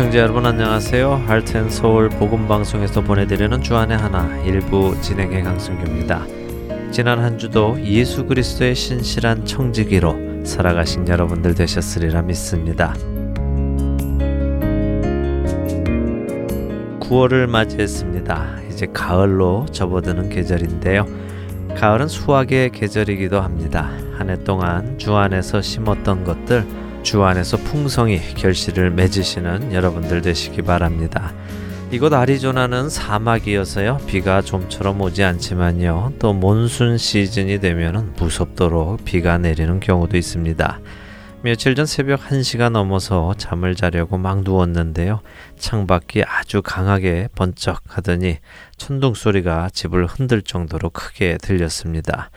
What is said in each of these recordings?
애청자 여러분 안녕하세요. 할텐 서울 복음 방송에서 보내드리는 주안의 하나 일부 진행의 강승규입니다. 지난 한 주도 예수 그리스도의 신실한 청지기로 살아가신 여러분들 되셨으리라 믿습니다. 9월을 맞이했습니다. 이제 가을로 접어드는 계절인데요. 가을은 수확의 계절이기도 합니다. 한 해 동안 주 안에서 심었던 것들 주 안에서 풍성히 결실을 맺으시는 여러분들 되시기 바랍니다. 이곳 아리조나는 사막이어서요 비가 좀처럼 오지 않지만요 또 몬순 시즌이 되면 무섭도록 비가 내리는 경우도 있습니다. 며칠 전 새벽 1시가 넘어서 잠을 자려고 막 누웠는데요. 창밖이 아주 강하게 번쩍 하더니 천둥 소리가 집을 흔들 정도로 크게 들렸습니다.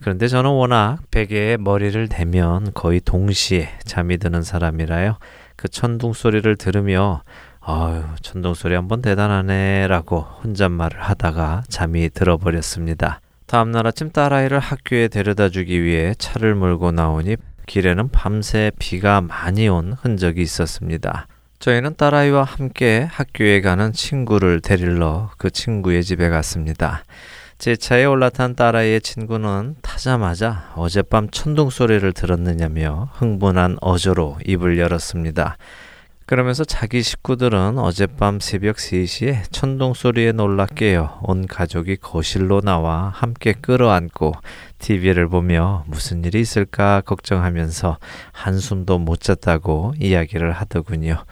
그런데 저는 워낙 베개에 머리를 대면 거의 동시에 잠이 드는 사람이라요. 그 천둥 소리를 들으며 아유, 천둥 소리 한번 대단하네 라고 혼잣말을 하다가 잠이 들어버렸습니다. 다음날 아침 딸아이를 학교에 데려다 주기 위해 차를 몰고 나오니 길에는 밤새 비가 많이 온 흔적이 있었습니다. 저희는 딸아이와 함께 학교에 가는 친구를 데리러 그 친구의 집에 갔습니다. 제 차에 올라탄 딸아이의 친구는 타자마자 어젯밤 천둥 소리를 들었느냐며 흥분한 어조로 입을 열었습니다. 그러면서 자기 식구들은 어젯밤 새벽 3시에 천둥 소리에 놀라 깨어 온 가족이 거실로 나와 함께 끌어안고 TV를 보며 무슨 일이 있을까 걱정하면서 한숨도 못 잤다고 이야기를 하더군요.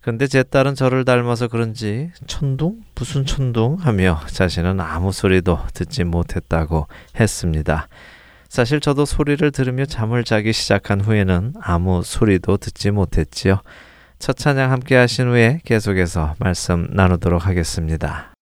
근데 제 딸은 저를 닮아서 그런지 천둥? 무슨 천둥? 하며 자신은 아무 소리도 듣지 못했다고 했습니다. 사실 저도 소리를 들으며 잠을 자기 시작한 후에는 아무 소리도 듣지 못했지요. 첫 찬양 함께 하신 후에 계속해서 말씀 나누도록 하겠습니다.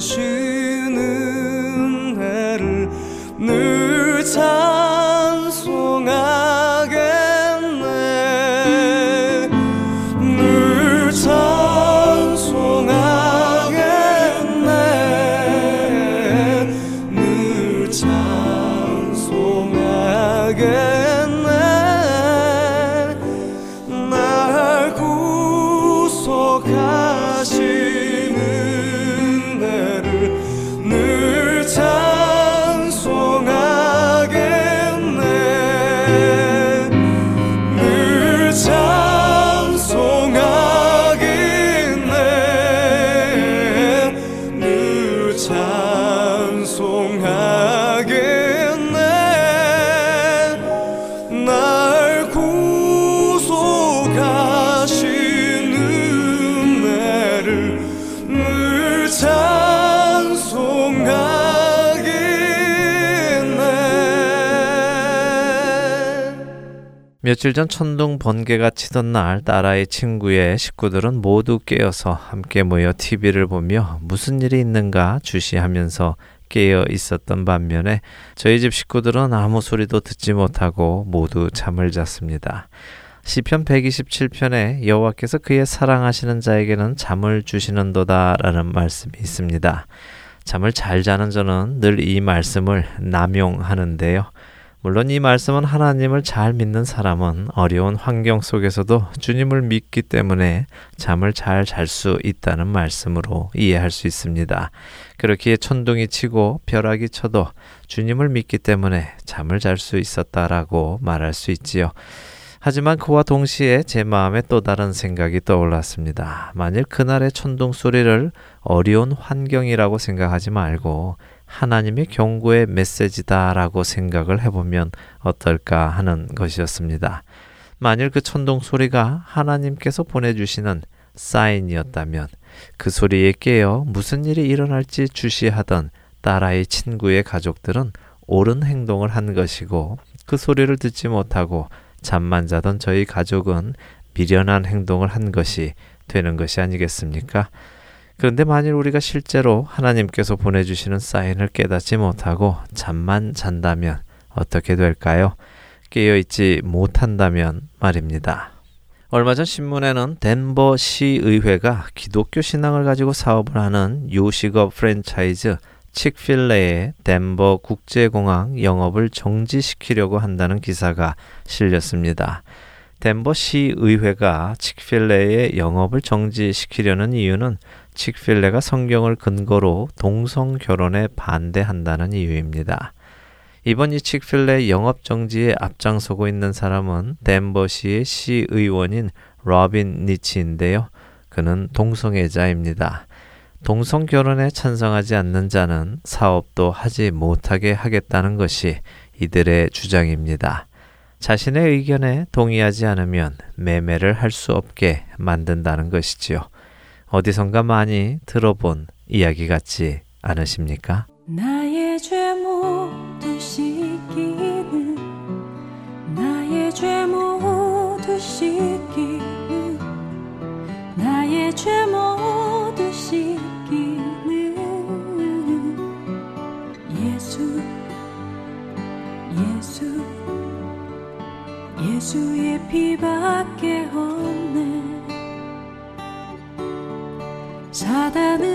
许 며칠 전 천둥 번개가 치던 날 딸아이 친구의 식구들은 모두 깨어서 함께 모여 TV를 보며 무슨 일이 있는가 주시하면서 깨어 있었던 반면에 저희 집 식구들은 아무 소리도 듣지 못하고 모두 잠을 잤습니다. 시편 127편에 여호와께서 그의 사랑하시는 자에게는 잠을 주시는도다라는 말씀이 있습니다. 잠을 잘 자는 저는 늘 이 말씀을 남용하는데요. 물론 이 말씀은 하나님을 잘 믿는 사람은 어려운 환경 속에서도 주님을 믿기 때문에 잠을 잘 잘 수 있다는 말씀으로 이해할 수 있습니다. 그렇기에 천둥이 치고 벼락이 쳐도 주님을 믿기 때문에 잠을 잘 수 있었다라고 말할 수 있지요. 하지만 그와 동시에 제 마음에 또 다른 생각이 떠올랐습니다. 만일 그날의 천둥 소리를 어려운 환경이라고 생각하지 말고 하나님의 경고의 메시지다라고 생각을 해보면 어떨까 하는 것이었습니다. 만일 그 천둥 소리가 하나님께서 보내주시는 사인이었다면 그 소리에 깨어 무슨 일이 일어날지 주시하던 딸아이 친구의 가족들은 옳은 행동을 한 것이고 그 소리를 듣지 못하고 잠만 자던 저희 가족은 미련한 행동을 한 것이 되는 것이 아니겠습니까? 그런데 만일 우리가 실제로 하나님께서 보내주시는 사인을 깨닫지 못하고 잠만 잔다면 어떻게 될까요? 깨어있지 못한다면 말입니다. 얼마 전 신문에는 덴버 시의회가 기독교 신앙을 가지고 사업을 하는 요식업 프랜차이즈 칙필레의 덴버 국제공항 영업을 정지시키려고 한다는 기사가 실렸습니다. 덴버 시의회가 칙필레의 영업을 정지시키려는 이유는 칙필레가 성경을 근거로 동성 결혼에 반대한다는 이유입니다. 이번 이 칙필레 영업 정지에 앞장서고 있는 사람은 덴버시의 시 의원인 로빈 니치인데요. 그는 동성애자입니다. 동성 결혼에 찬성하지 않는 자는 사업도 하지 못하게 하겠다는 것이 이들의 주장입니다. 자신의 의견에 동의하지 않으면 매매를 할 수 없게 만든다는 것이지요. 어디선가 많이 들어본 이야기 같지 않으십니까? 나의 죄 모두 씻기는 나의 죄 모두 씻기는 나의 죄 모두 씻기는 예수 예수 예수의 피밖에 없네 사단을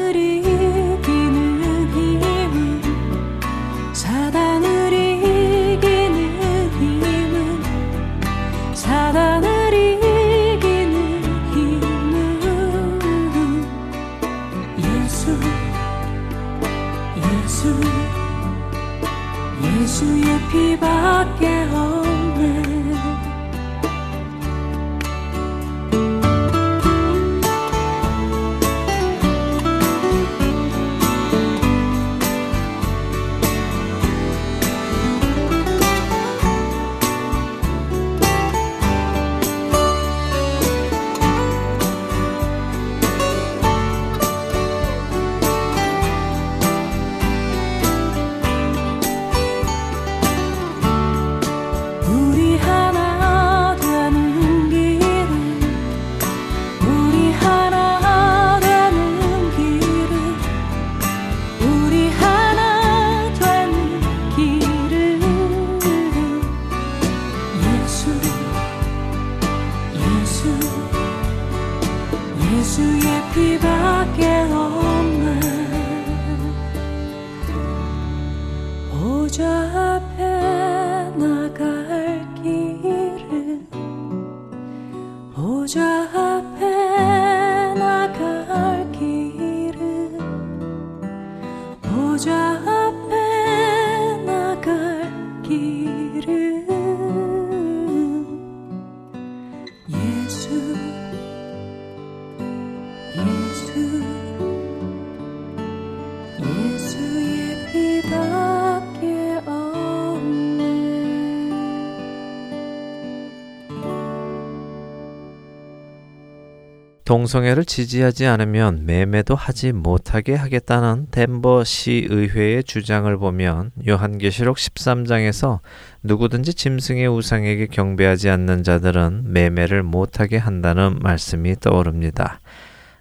동성애를 지지하지 않으면 매매도 하지 못하게 하겠다는 덴버 시의회의 주장을 보면 요한계시록 13장에서 누구든지 짐승의 우상에게 경배하지 않는 자들은 매매를 못하게 한다는 말씀이 떠오릅니다.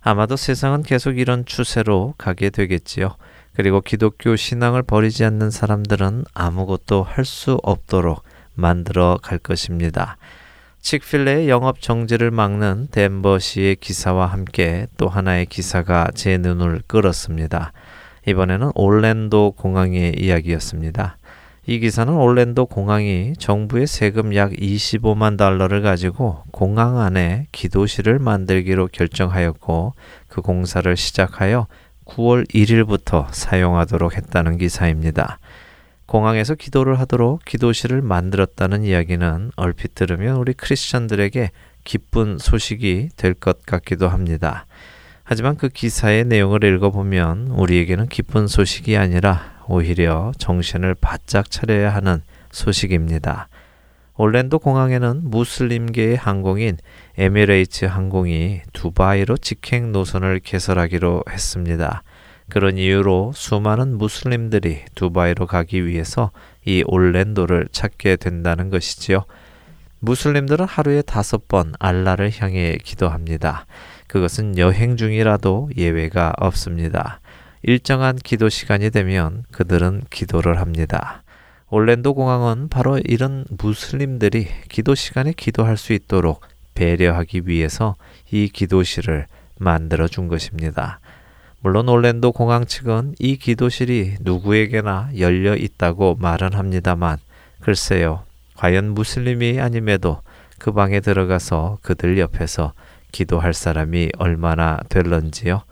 아마도 세상은 계속 이런 추세로 가게 되겠지요. 그리고 기독교 신앙을 버리지 않는 사람들은 아무것도 할 수 없도록 만들어 갈 것입니다. 칙필레의 영업 정지를 막는 덴버시의 기사와 함께 또 하나의 기사가 제 눈을 끌었습니다. 이번에는 올랜도 공항의 이야기였습니다. 이 기사는 올랜도 공항이 정부의 세금 약 25만 달러를 가지고 공항 안에 기도실을 만들기로 결정하였고 그 공사를 시작하여 9월 1일부터 사용하도록 했다는 기사입니다. 공항에서 기도를 하도록 기도실을 만들었다는 이야기는 얼핏 들으면 우리 크리스천들에게 기쁜 소식이 될 것 같기도 합니다. 하지만 그 기사의 내용을 읽어보면 우리에게는 기쁜 소식이 아니라 오히려 정신을 바짝 차려야 하는 소식입니다. 올랜도 공항에는 무슬림계의 항공인 에미레이츠 항공이 두바이로 직행 노선을 개설하기로 했습니다. 그런 이유로 수많은 무슬림들이 두바이로 가기 위해서 이 올랜도를 찾게 된다는 것이지요. 무슬림들은 하루에 다섯 번 알라를 향해 기도합니다. 그것은 여행 중이라도 예외가 없습니다. 일정한 기도 시간이 되면 그들은 기도를 합니다. 올랜도 공항은 바로 이런 무슬림들이 기도 시간에 기도할 수 있도록 배려하기 위해서 이 기도실을 만들어 준 것입니다. 물론 올랜도 공항 측은 이 기도실이 누구에게나 열려 있다고 말은 합니다만 글쎄요. 과연 무슬림이 아님에도 그 방에 들어가서 그들 옆에서 기도할 사람이 얼마나 될런지요.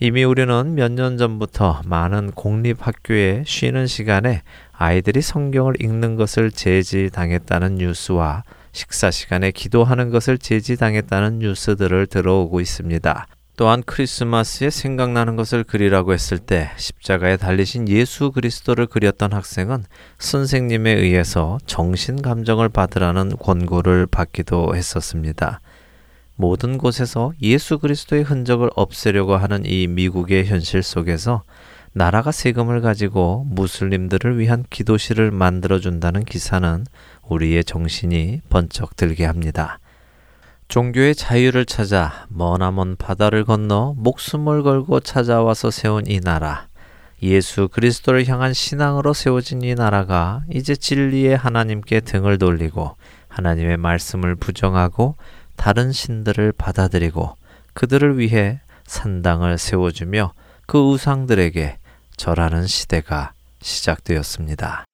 이미 우리는 몇 년 전부터 많은 공립학교에 쉬는 시간에 아이들이 성경을 읽는 것을 제지당했다는 뉴스와 식사 시간에 기도하는 것을 제지당했다는 뉴스들을 들어오고 있습니다. 또한 크리스마스에 생각나는 것을 그리라고 했을 때 십자가에 달리신 예수 그리스도를 그렸던 학생은 선생님에 의해서 정신 감정을 받으라는 권고를 받기도 했었습니다. 모든 곳에서 예수 그리스도의 흔적을 없애려고 하는 이 미국의 현실 속에서 나라가 세금을 가지고 무슬림들을 위한 기도실을 만들어준다는 기사는 우리의 정신이 번쩍 들게 합니다. 종교의 자유를 찾아 머나먼 바다를 건너 목숨을 걸고 찾아와서 세운 이 나라. 예수 그리스도를 향한 신앙으로 세워진 이 나라가 이제 진리의 하나님께 등을 돌리고 하나님의 말씀을 부정하고 다른 신들을 받아들이고 그들을 위해 산당을 세워주며 그 우상들에게 절하는 시대가 시작되었습니다.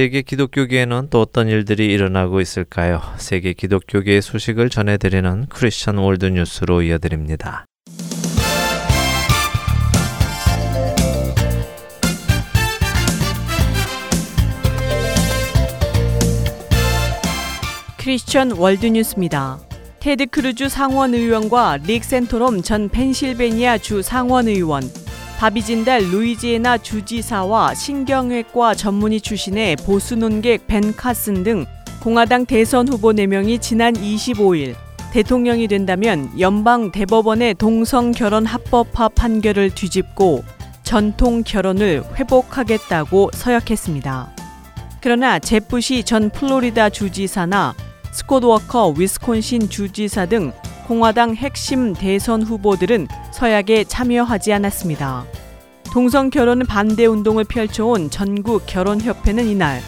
세계 기독교계에는 또 어떤 일들이 일어나고 있을까요? 세계 기독교계의 소식을 전해드리는 크리스천 월드 뉴스로 이어드립니다. 크리스천 월드 뉴스입니다. 테드 크루즈 상원 의원과 릭 샌토럼 전 펜실베니아 주 상원 의원, 바비진달 루이지애나 주지사와 신경외과 전문의 출신의 보수 논객 벤 카슨 등 공화당 대선 후보 4명이 지난 25일 대통령이 된다면 연방 대법원의 동성 결혼 합법화 판결을 뒤집고 전통 결혼을 회복하겠다고 서약했습니다. 그러나 제프시 전 플로리다 주지사나 스콧 워커 위스콘신 주지사 등 공화당 핵심 대선 후보들은 서약에 참여하지 않았습니다. 동성 결혼 반대 운동을 펼쳐온 전국 결혼협회는 이날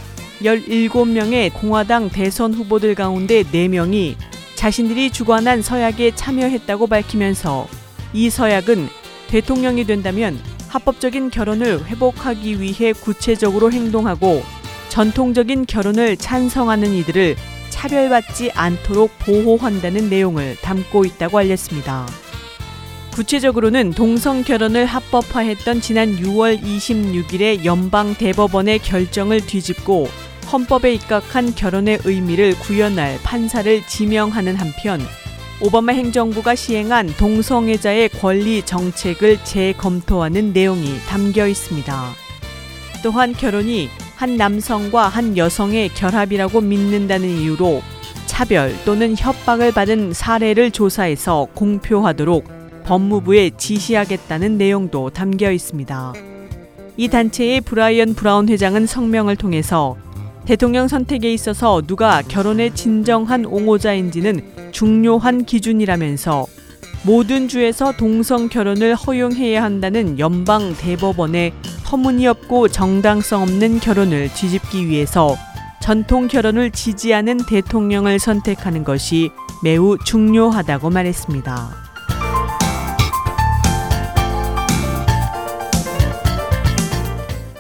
17명의 공화당 대선 후보들 가운데 4명이 자신들이 주관한 서약에 참여했다고 밝히면서 이 서약은 대통령이 된다면 합법적인 결혼을 회복하기 위해 구체적으로 행동하고 전통적인 결혼을 찬성하는 이들을 차별받지 않도록 보호한다는 내용을 담고 있다고 알렸습니다. 구체적으로는 동성 결혼을 합법화했던 지난 6월 26일의 연방 대법원의 결정을 뒤집고 헌법에 입각한 결혼의 의미를 구현할 판사를 지명하는 한편 오바마 행정부가 시행한 동성애자의 권리 정책을 재검토하는 내용이 담겨 있습니다. 또한 결혼이 한 남성과 한 여성의 결합이라고 믿는다는 이유로 차별 또는 협박을 받은 사례를 조사해서 공표하도록 법무부에 지시하겠다는 내용도 담겨 있습니다. 이 단체의 브라이언 브라운 회장은 성명을 통해서 대통령 선택에 있어서 누가 결혼의 진정한 옹호자인지는 중요한 기준이라면서 모든 주에서 동성 결혼을 허용해야 한다는 연방 대법원의 터무니없고 정당성 없는 결혼을 뒤집기 위해서 전통 결혼을 지지하는 대통령을 선택하는 것이 매우 중요하다고 말했습니다.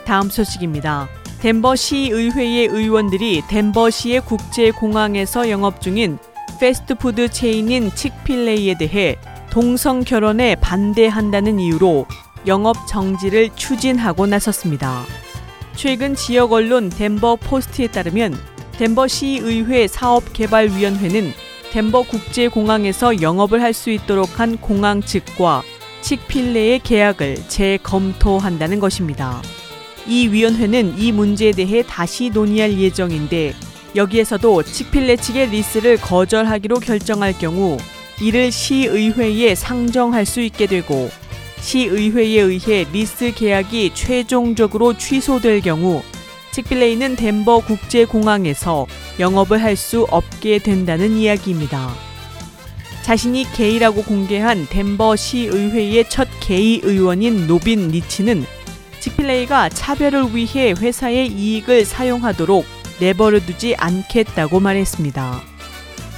다음 소식입니다. 덴버시 의회의 의원들이 덴버시의 국제공항에서 영업 중인 패스트푸드 체인인 칙필레이에 대해 동성 결혼에 반대한다는 이유로 영업 정지를 추진하고 나섰습니다. 최근 지역 언론 덴버 포스트에 따르면 덴버 시 의회 사업개발위원회는 덴버 국제공항에서 영업을 할 수 있도록 한 공항 측과 칙필레의 계약을 재검토한다는 것입니다. 이 위원회는 이 문제에 대해 다시 논의할 예정인데 여기에서도 칙필레 측의 리스를 거절하기로 결정할 경우 이를 시의회에 상정할 수 있게 되고 시의회에 의해 리스 계약이 최종적으로 취소될 경우 칙필레는 덴버 국제공항에서 영업을 할 수 없게 된다는 이야기입니다. 자신이 게이라고 공개한 덴버 시의회의 첫 게이 의원인 로빈 니치는 칙필레가 차별을 위해 회사의 이익을 사용하도록 내버려 두지 않겠다고 말했습니다.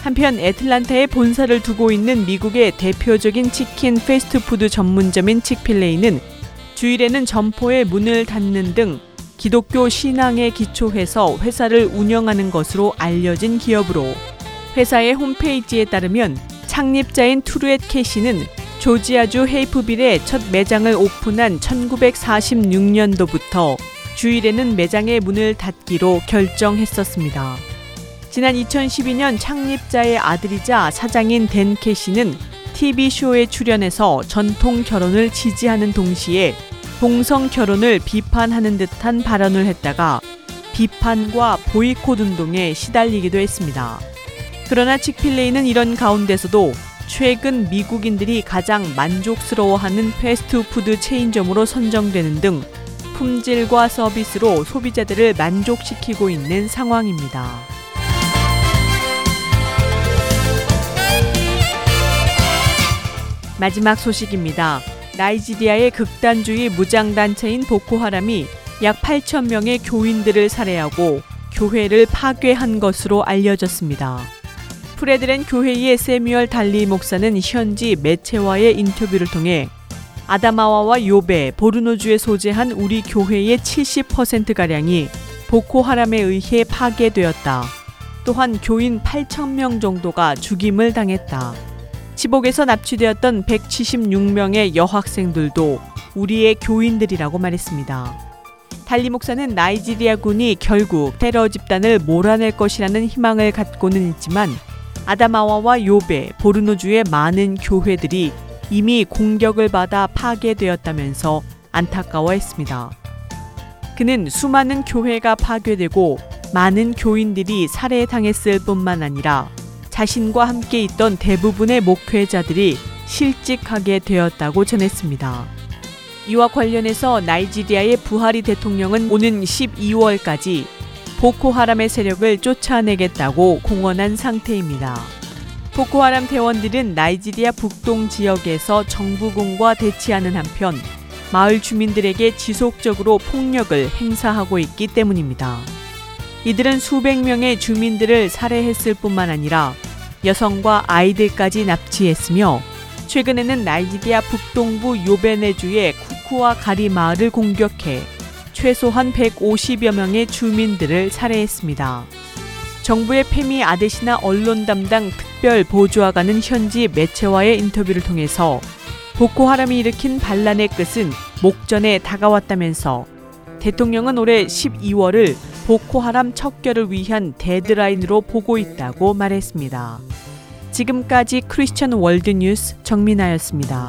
한편 애틀란타에 본사를 두고 있는 미국의 대표적인 치킨 패스트푸드 전문점인 칙필레이는 주일에는 점포에 문을 닫는 등 기독교 신앙에 기초해서 회사를 운영하는 것으로 알려진 기업으로 회사의 홈페이지에 따르면 창립자인 투르엣 캐시는 조지아주 헤이프빌에 첫 매장을 오픈한 1946년도부터 주일에는 매장의 문을 닫기로 결정했었습니다. 지난 2012년 창립자의 아들이자 사장인 댄 캐시는 TV쇼에 출연해서 전통 결혼을 지지하는 동시에 동성 결혼을 비판하는 듯한 발언을 했다가 비판과 보이콧 운동에 시달리기도 했습니다. 그러나 칙필레이는 이런 가운데서도 최근 미국인들이 가장 만족스러워하는 패스트푸드 체인점으로 선정되는 등 품질과 서비스로 소비자들을 만족시키고 있는 상황입니다. 마지막 소식입니다. 나이지리아의 극단주의 무장단체인 보코하람이 약 8천 명의 교인들을 살해하고 교회를 파괴한 것으로 알려졌습니다. 프레드렌 교회의 세뮤얼 달리 목사는 현지 매체와의 인터뷰를 통해 아다마와와 요베, 보르노주에 소재한 우리 교회의 70%가량이 보코하람에 의해 파괴되었다. 또한 교인 8천명 정도가 죽임을 당했다. 치복에서 납치되었던 176명의 여학생들도 우리의 교인들이라고 말했습니다. 달리 목사는 나이지리아 군이 결국 테러 집단을 몰아낼 것이라는 희망을 갖고는 있지만 아다마와와 요베, 보르노주의 많은 교회들이 이미 공격을 받아 파괴되었다면서 안타까워했습니다. 그는 수많은 교회가 파괴되고 많은 교인들이 살해당했을 뿐만 아니라 자신과 함께 있던 대부분의 목회자들이 실직하게 되었다고 전했습니다. 이와 관련해서 나이지리아의 부하리 대통령은 오는 12월까지 보코하람의 세력을 쫓아내겠다고 공언한 상태입니다. 보코하람 대원들은 나이지리아 북동 지역에서 정부군과 대치하는 한편 마을 주민들에게 지속적으로 폭력을 행사하고 있기 때문입니다. 이들은 수백 명의 주민들을 살해했을 뿐만 아니라 여성과 아이들까지 납치했으며 최근에는 나이지리아 북동부 요베네주의 쿠쿠와 가리 마을을 공격해 최소한 150여 명의 주민들을 살해했습니다. 정부의 페미 아데시나 언론 담당 특별 보조아가는 현지 매체와의 인터뷰를 통해서 보코하람이 일으킨 반란의 끝은 목전에 다가왔다면서 대통령은 올해 12월을 보코하람 척결을 위한 데드라인으로 보고 있다고 말했습니다. 지금까지 크리스천 월드뉴스 정민아였습니다.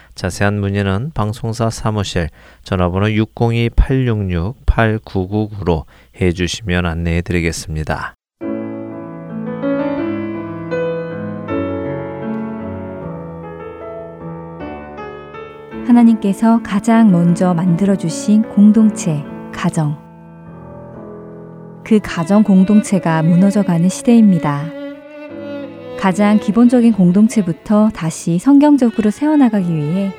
자세한 문의는 방송사 사무실 전화번호 602-866-8999로 해주시면 안내해 드리겠습니다. 하나님께서 가장 먼저 만들어 주신 공동체, 가정. 그 가정 공동체가 무너져가는 시대입니다. 가장 기본적인 공동체부터 다시 성경적으로 세워나가기 위해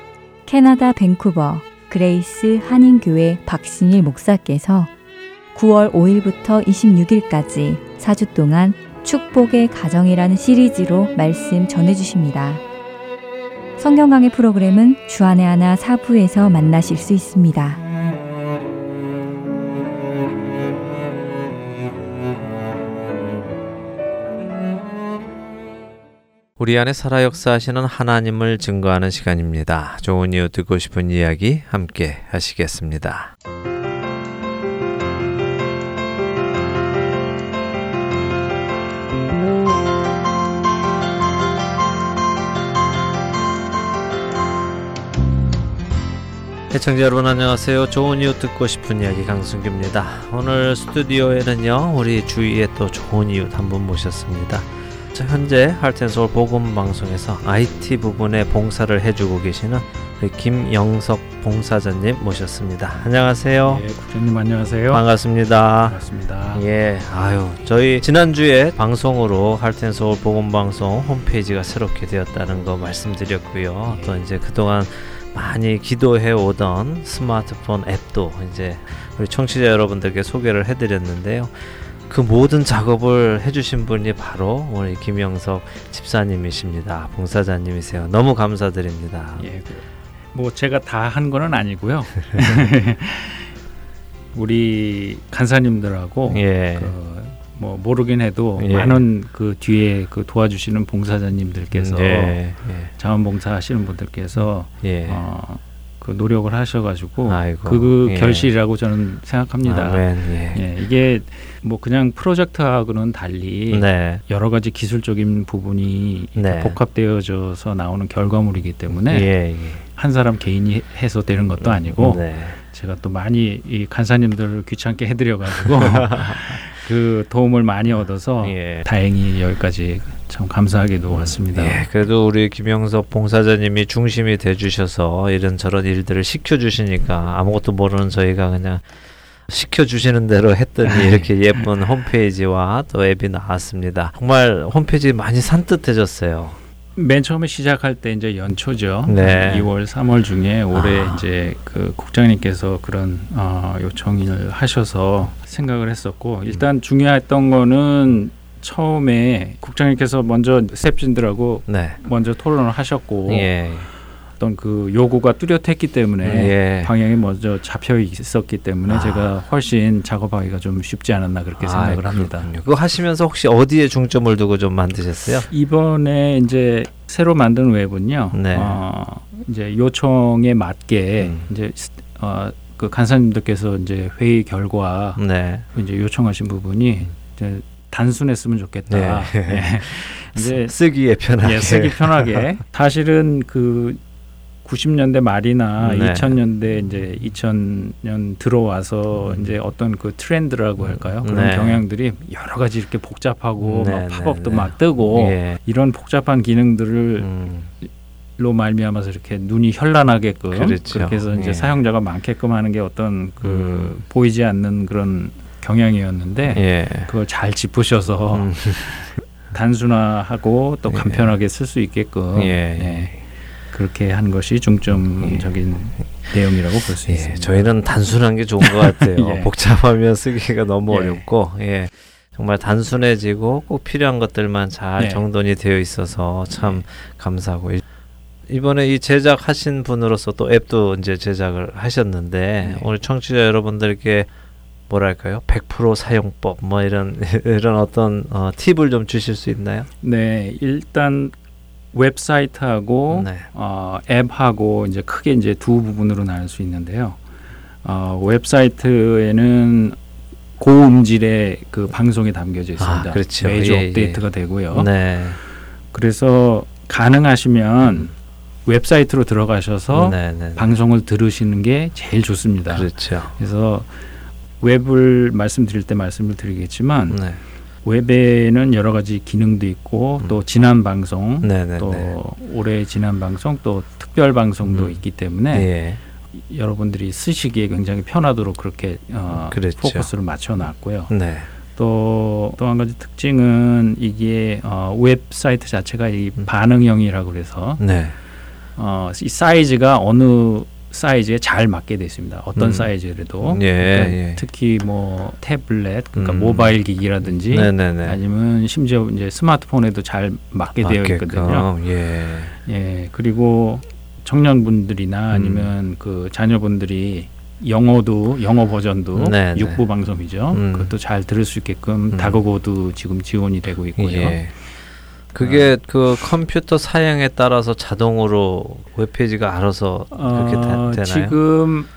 캐나다 밴쿠버 그레이스 한인교회 박신일 목사께서 9월 5일부터 26일까지 4주 동안 축복의 가정이라는 시리즈로 말씀 전해주십니다. 성경 강의 프로그램은 주안의 하나 사부에서 만나실 수 있습니다. 우리 안에 살아 역사하시는 하나님을 증거하는 시간입니다. 좋은 이유 듣고 싶은 이야기 함께 하시겠습니다. 시청자 여러분 안녕하세요. 좋은 이유 듣고 싶은 이야기 강승규입니다. 오늘 스튜디오에는요 우리 주위에 또 좋은 이웃 한 분 모셨습니다. 자, 현재 할텐서울 복음 방송에서 IT 부분에 봉사를 해주고 계시는 김영석 봉사자님 모셨습니다. 안녕하세요. 예, 국장님 안녕하세요. 반갑습니다. 반갑습니다. 예, 아유, 저희 지난주에 방송으로 할텐서울 복음 방송 홈페이지가 새롭게 되었다는 거 말씀드렸고요. 또 이제 그동안 많이 기도해 오던 스마트폰 앱도 이제 우리 청취자 여러분들께 소개를 해드렸는데요. 그 모든 작업을 해주신 분이 바로 우리 김영석 집사님이십니다. 봉사자님이세요. 너무 감사드립니다. 예, 뭐 제가 다 한 거는 아니고요. 우리 간사님들하고 예. 그 뭐 모르긴 해도 예. 많은 그 뒤에 그 도와주시는 봉사자님들께서 예, 자원봉사 하시는 분들께서 예, 어, 그 노력을 하셔가지고 아이고, 그 예. 결실이라고 저는 생각합니다. 아멘. 예. 예, 이게 뭐 그냥 프로젝트하고는 달리 네. 여러 가지 기술적인 부분이 네. 복합되어져서 나오는 결과물이기 때문에 예, 예. 한 사람 개인이 해서 되는 것도 아니고 네. 제가 또 많이 이 간사님들을 귀찮게 해드려가지고 그 도움을 많이 얻어서 예. 다행히 여기까지 참 감사하게도 왔습니다. 예, 그래도 우리 김영섭 봉사자님이 중심이 돼주셔서 이런 저런 일들을 시켜주시니까 아무것도 모르는 저희가 그냥 시켜주시는 대로 했더니 이렇게 예쁜 홈페이지와 또 앱이 나왔습니다. 정말 홈페이지 많이 산뜻해졌어요. 맨 처음에 시작할 때 이제 연초죠. 네. 2월, 3월 중에 올해 아. 이제 그 국장님께서 그런 어, 요청을 하셔서 생각을 했었고 일단 중요했던 거는 처음에 국장님께서 먼저 셉진들하고 네. 먼저 토론을 하셨고 예. 어떤 그 요구가 뚜렷했기 때문에 예. 방향이 먼저 잡혀 있었기 때문에 아. 제가 훨씬 작업하기가 좀 쉽지 않았나 그렇게 생각을 아, 합니다. 그거 하시면서 혹시 어디에 중점을 두고 좀 만드셨어요? 이번에 이제 새로 만든 웹은요. 네. 어, 이제 요청에 맞게 음. 이제 스- 어, 그 간사님들께서 이제 회의 결과 네. 이제 요청하신 부분이 이제 단순했으면 좋겠다. 네. 예. 이제 쓰- 쓰기에 편하게. 예, 쓰기 편하게. 사실은 그 90년대 말이나 네. 2000년대 이제 2000년 들어와서 이제 어떤 그 트렌드라고 할까요? 그런 네. 경향들이 여러 가지 이렇게 복잡하고 네, 막 네, 팝업도 네. 막 뜨고 예. 이런 복잡한 기능들을 음. 로 말미암아서 이렇게 눈이 현란하게끔 그렇죠. 그렇게 해서 이제 예. 사용자가 많게끔 하는 게 어떤 그 음. 보이지 않는 그런 경향이었는데 예. 그걸 잘 짚으셔서 음. 단순화하고 또 예. 간편하게 쓸 수 있게끔 예. 예, 그렇게 한 것이 중점적인 내용이라고 볼수 예, 있습니다. 저희는 단순한 게 좋은 것 같아요. 예. 복잡하면 쓰기가 너무 예. 어렵고, 예. 정말 단순해지고 꼭 필요한 것들만 잘 예. 정돈이 되어 있어서 참 감사하고 일- 이번에 이 제작하신 분으로서 또 앱도 이제 제작을 하셨는데 네. 오늘 청취자 여러분들께 뭐랄까요 100% 사용법 뭐 이런 이런 어떤 어, 팁을 좀 주실 수 있나요? 네, 일단 웹사이트하고 네. 어, 앱하고 이제 크게 이제 두 부분으로 나눌 수 있는데요. 어, 웹사이트에는 고음질의 그 방송이 담겨져 있습니다. 아, 그렇죠. 매주 예, 예. 업데이트가 되고요. 네. 그래서 가능하시면 웹사이트로 들어가셔서 네, 네. 방송을 들으시는 게 제일 좋습니다. 그렇죠. 그래서 웹을 말씀드릴 때 말씀을 드리겠지만 네. 웹에는 여러 가지 기능도 있고 음. 또 지난 방송 네, 네, 또 네. 올해 지난 방송 또 특별 방송도 음. 있기 때문에 예. 여러분들이 쓰시기에 굉장히 편하도록 그렇게 어, 그렇죠. 포커스를 맞춰놨고요. 네. 또또 한 가지 특징은 이게 어, 웹사이트 자체가 이 음. 반응형이라고 그래서 네. 어, 이 사이즈가 어느 사이즈에 잘 맞게 되어 있습니다. 어떤 음. 사이즈라도 예, 그러니까 예. 특히 뭐 태블릿 그러니까 음. 모바일 기기라든지 네네네. 아니면 심지어 이제 스마트폰에도 잘 맞게 되어 있거든요. 예. 예 그리고 청년분들이나 음. 아니면 그 자녀분들이 영어도 영어 버전도 네네. 육부 방송이죠. 음. 그것도 잘 들을 수 있게끔 음. 다국어도 지금 지원이 되고 있고요. 예. 그게 그 컴퓨터 사양에 따라서 자동으로 웹페이지가 알아서 그렇게 되, 어, 나요 지금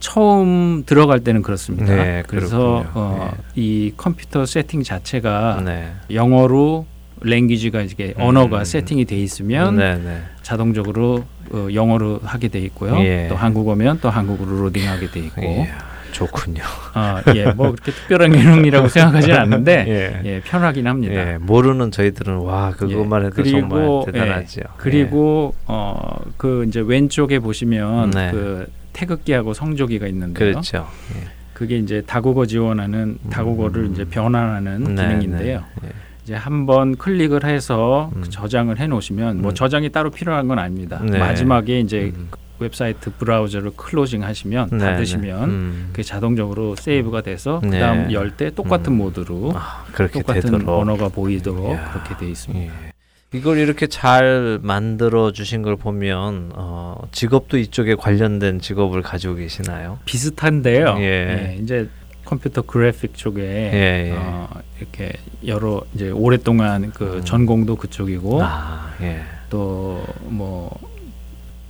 처음 들어갈 때는 그렇습니다. 네, 그래서. 어, 이 컴퓨터 세팅 자체가 네. 영어로 랭귀지가 이게 음. 언어가 세팅이 돼 있으면 네네. 자동적으로 어, 영어로 하게 돼 있고요. 예. 또 한국어면 또 한국어로 로딩하게 돼 있고. 예. 좋군요. 아, 예, 뭐 그렇게 특별한 기능이라고 생각하지는 않는데 예. 예, 편하긴 합니다. 예. 모르는 저희들은 와 그것만 해도 그리고, 정말 대단하죠. 예, 그리고 어 그 이제 왼쪽에 보시면 네. 그 태극기하고 성조기가 예. 있는데요. 그렇죠. 예. 그게 이제 다국어 지원하는 다국어를 음. 이제 변환하는 네, 기능인데요. 네. 예. 이제 한번 클릭을 해서 음. 그 저장을 해 놓으시면 뭐 음. 저장이 따로 필요한 건 아닙니다. 네. 마지막에 이제 음. 웹사이트 브라우저를 closing 하시면 네, 닫으시면 네. 음. 그게 자동적으로 save가 돼서 네. 그다음 열 때 똑같은 음. 모드로 아, 똑같은 되도록 언어가 보이도록 이야. 그렇게 돼 있습니다. 예. 이걸 이렇게 잘 만들어 주신 걸 보면 어, 직업도 이쪽에 관련된 직업을 가지고 계시나요? 비슷한데요. 예. 예, 이제 컴퓨터 그래픽 쪽에 예, 예. 어, 이렇게 여러 이제 오랫동안 그 음. 전공도 그쪽이고 아, 예. 또뭐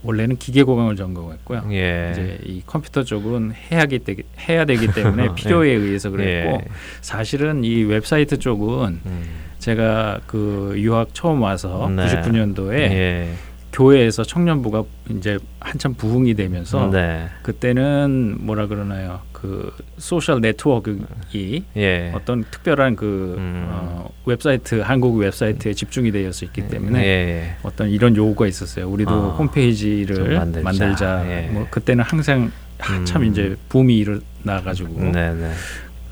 원래는 기계 공학을 전공했고요. 예. 이제 이 컴퓨터 쪽은 해야 기 때, 해야 되기 때문에 예. 필요에 의해서 그랬고 예. 사실은 이 웹사이트 쪽은 음. 제가 그 유학 처음 와서 네. 99년도에 예. 교회에서 청년부가 이제 한참 부흥이 되면서 네. 그때는 뭐라 그러나요? 그 social network이 예. 어떤 특별한 그 음. 어, 웹사이트 한국 웹사이트에 집중이 되어 있기 때문에 예. 어떤 이런 요구가 있었어요. 우리도 아, 좀 홈페이지를 만들자. 만들자. 예. 뭐 그때는 항상 음. 이제 붐이 일어나가지고 네, 네.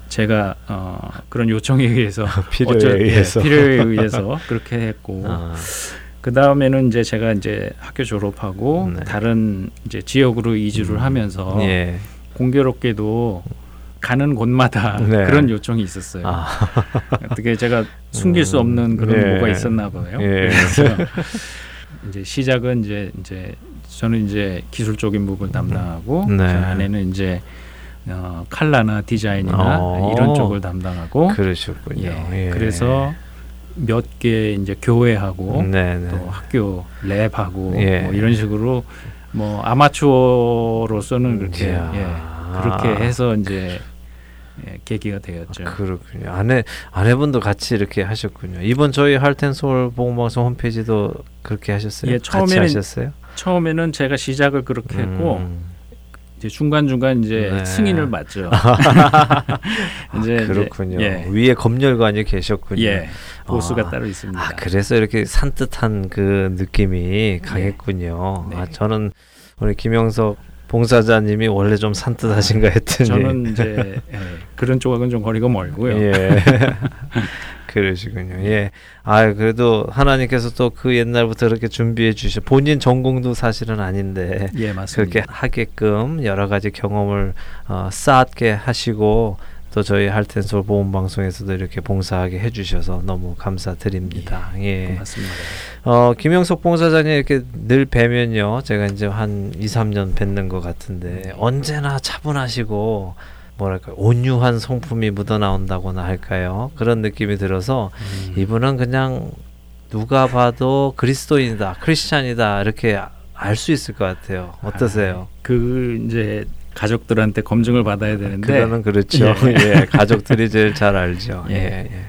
제가 어, 그런 요청에 의해서 필요에 어쩔- 예, 의해서. 필요에 의해서 그렇게 했고 아, 그 다음에는 이제 제가 이제 학교 졸업하고 네. 다른 이제 지역으로 이주를 음. 하면서 예. 공교롭게도 가는 곳마다 네. 그런 요청이 있었어요. 아, 어떻게 제가 숨길 수 음, 없는 그런 예. 뭐가 있었나 봐요. 예. 그래서 이제 시작은 이제 이제 저는 이제 기술적인 부분 담당하고 네. 그 안에는 이제 어, 칼라나 디자인이나 어. 이런 쪽을 담당하고 그러셨군요. 예. 예. 그래서 몇 개 이제 교회하고 네, 네. 또 학교 랩하고 예. 뭐 이런 식으로 뭐 아마추어로서는 그렇게 이야. 예, 그렇게 해서 이제 예, 계기가 되었죠. 그렇군요. 아내 아내분도 같이 이렇게 하셨군요. 이번 저희 할텐 서울 보건방송 홈페이지도 그렇게 하셨어요? 예, 처음에는 하셨어요? 처음에는 제가 시작을 그렇게 했고 음. 이제 중간 중간 이제 네. 승인을 받죠. 이제 이제, 그렇군요. 예, 위에 검열관이 계셨군요. 예, 보수가 아. 따로 있습니다. 아 그래서 이렇게 산뜻한 그 느낌이 강했군요. 네. 아 저는 우리 김영석 봉사자님이 원래 좀 산뜻하신가 했더니 저는 이제 예, 그런 쪽하고는 좀 거리가 멀고요. 예. 그러시군요. 예. 아 그래도 하나님께서 또 그 옛날부터 그렇게 준비해 주셔. 본인 전공도 사실은 아닌데 예, 맞습니다. 그렇게 하게끔 여러 가지 경험을 어, 쌓게 하시고 또 저희 할텐솔 보험 방송에서도 이렇게 봉사하게 해주셔서 너무 감사드립니다. 예. 고맙습니다. 어, 김영석 봉사자님 이렇게 늘 뵈면요. 제가 이제 한 2, 3년 뵙는 것 같은데 언제나 차분하시고 뭐랄까 온유한 성품이 묻어나온다고나 할까요? 그런 느낌이 들어서 음. 이분은 그냥 누가 봐도 그리스도인이다, 크리스찬이다 이렇게 알 수 있을 것 같아요. 어떠세요? 그 이제 가족들한테 검증을 받아야 되는데 그거는 그렇죠. 예. 가족들이 제일 잘 알죠. 예. 예. 예.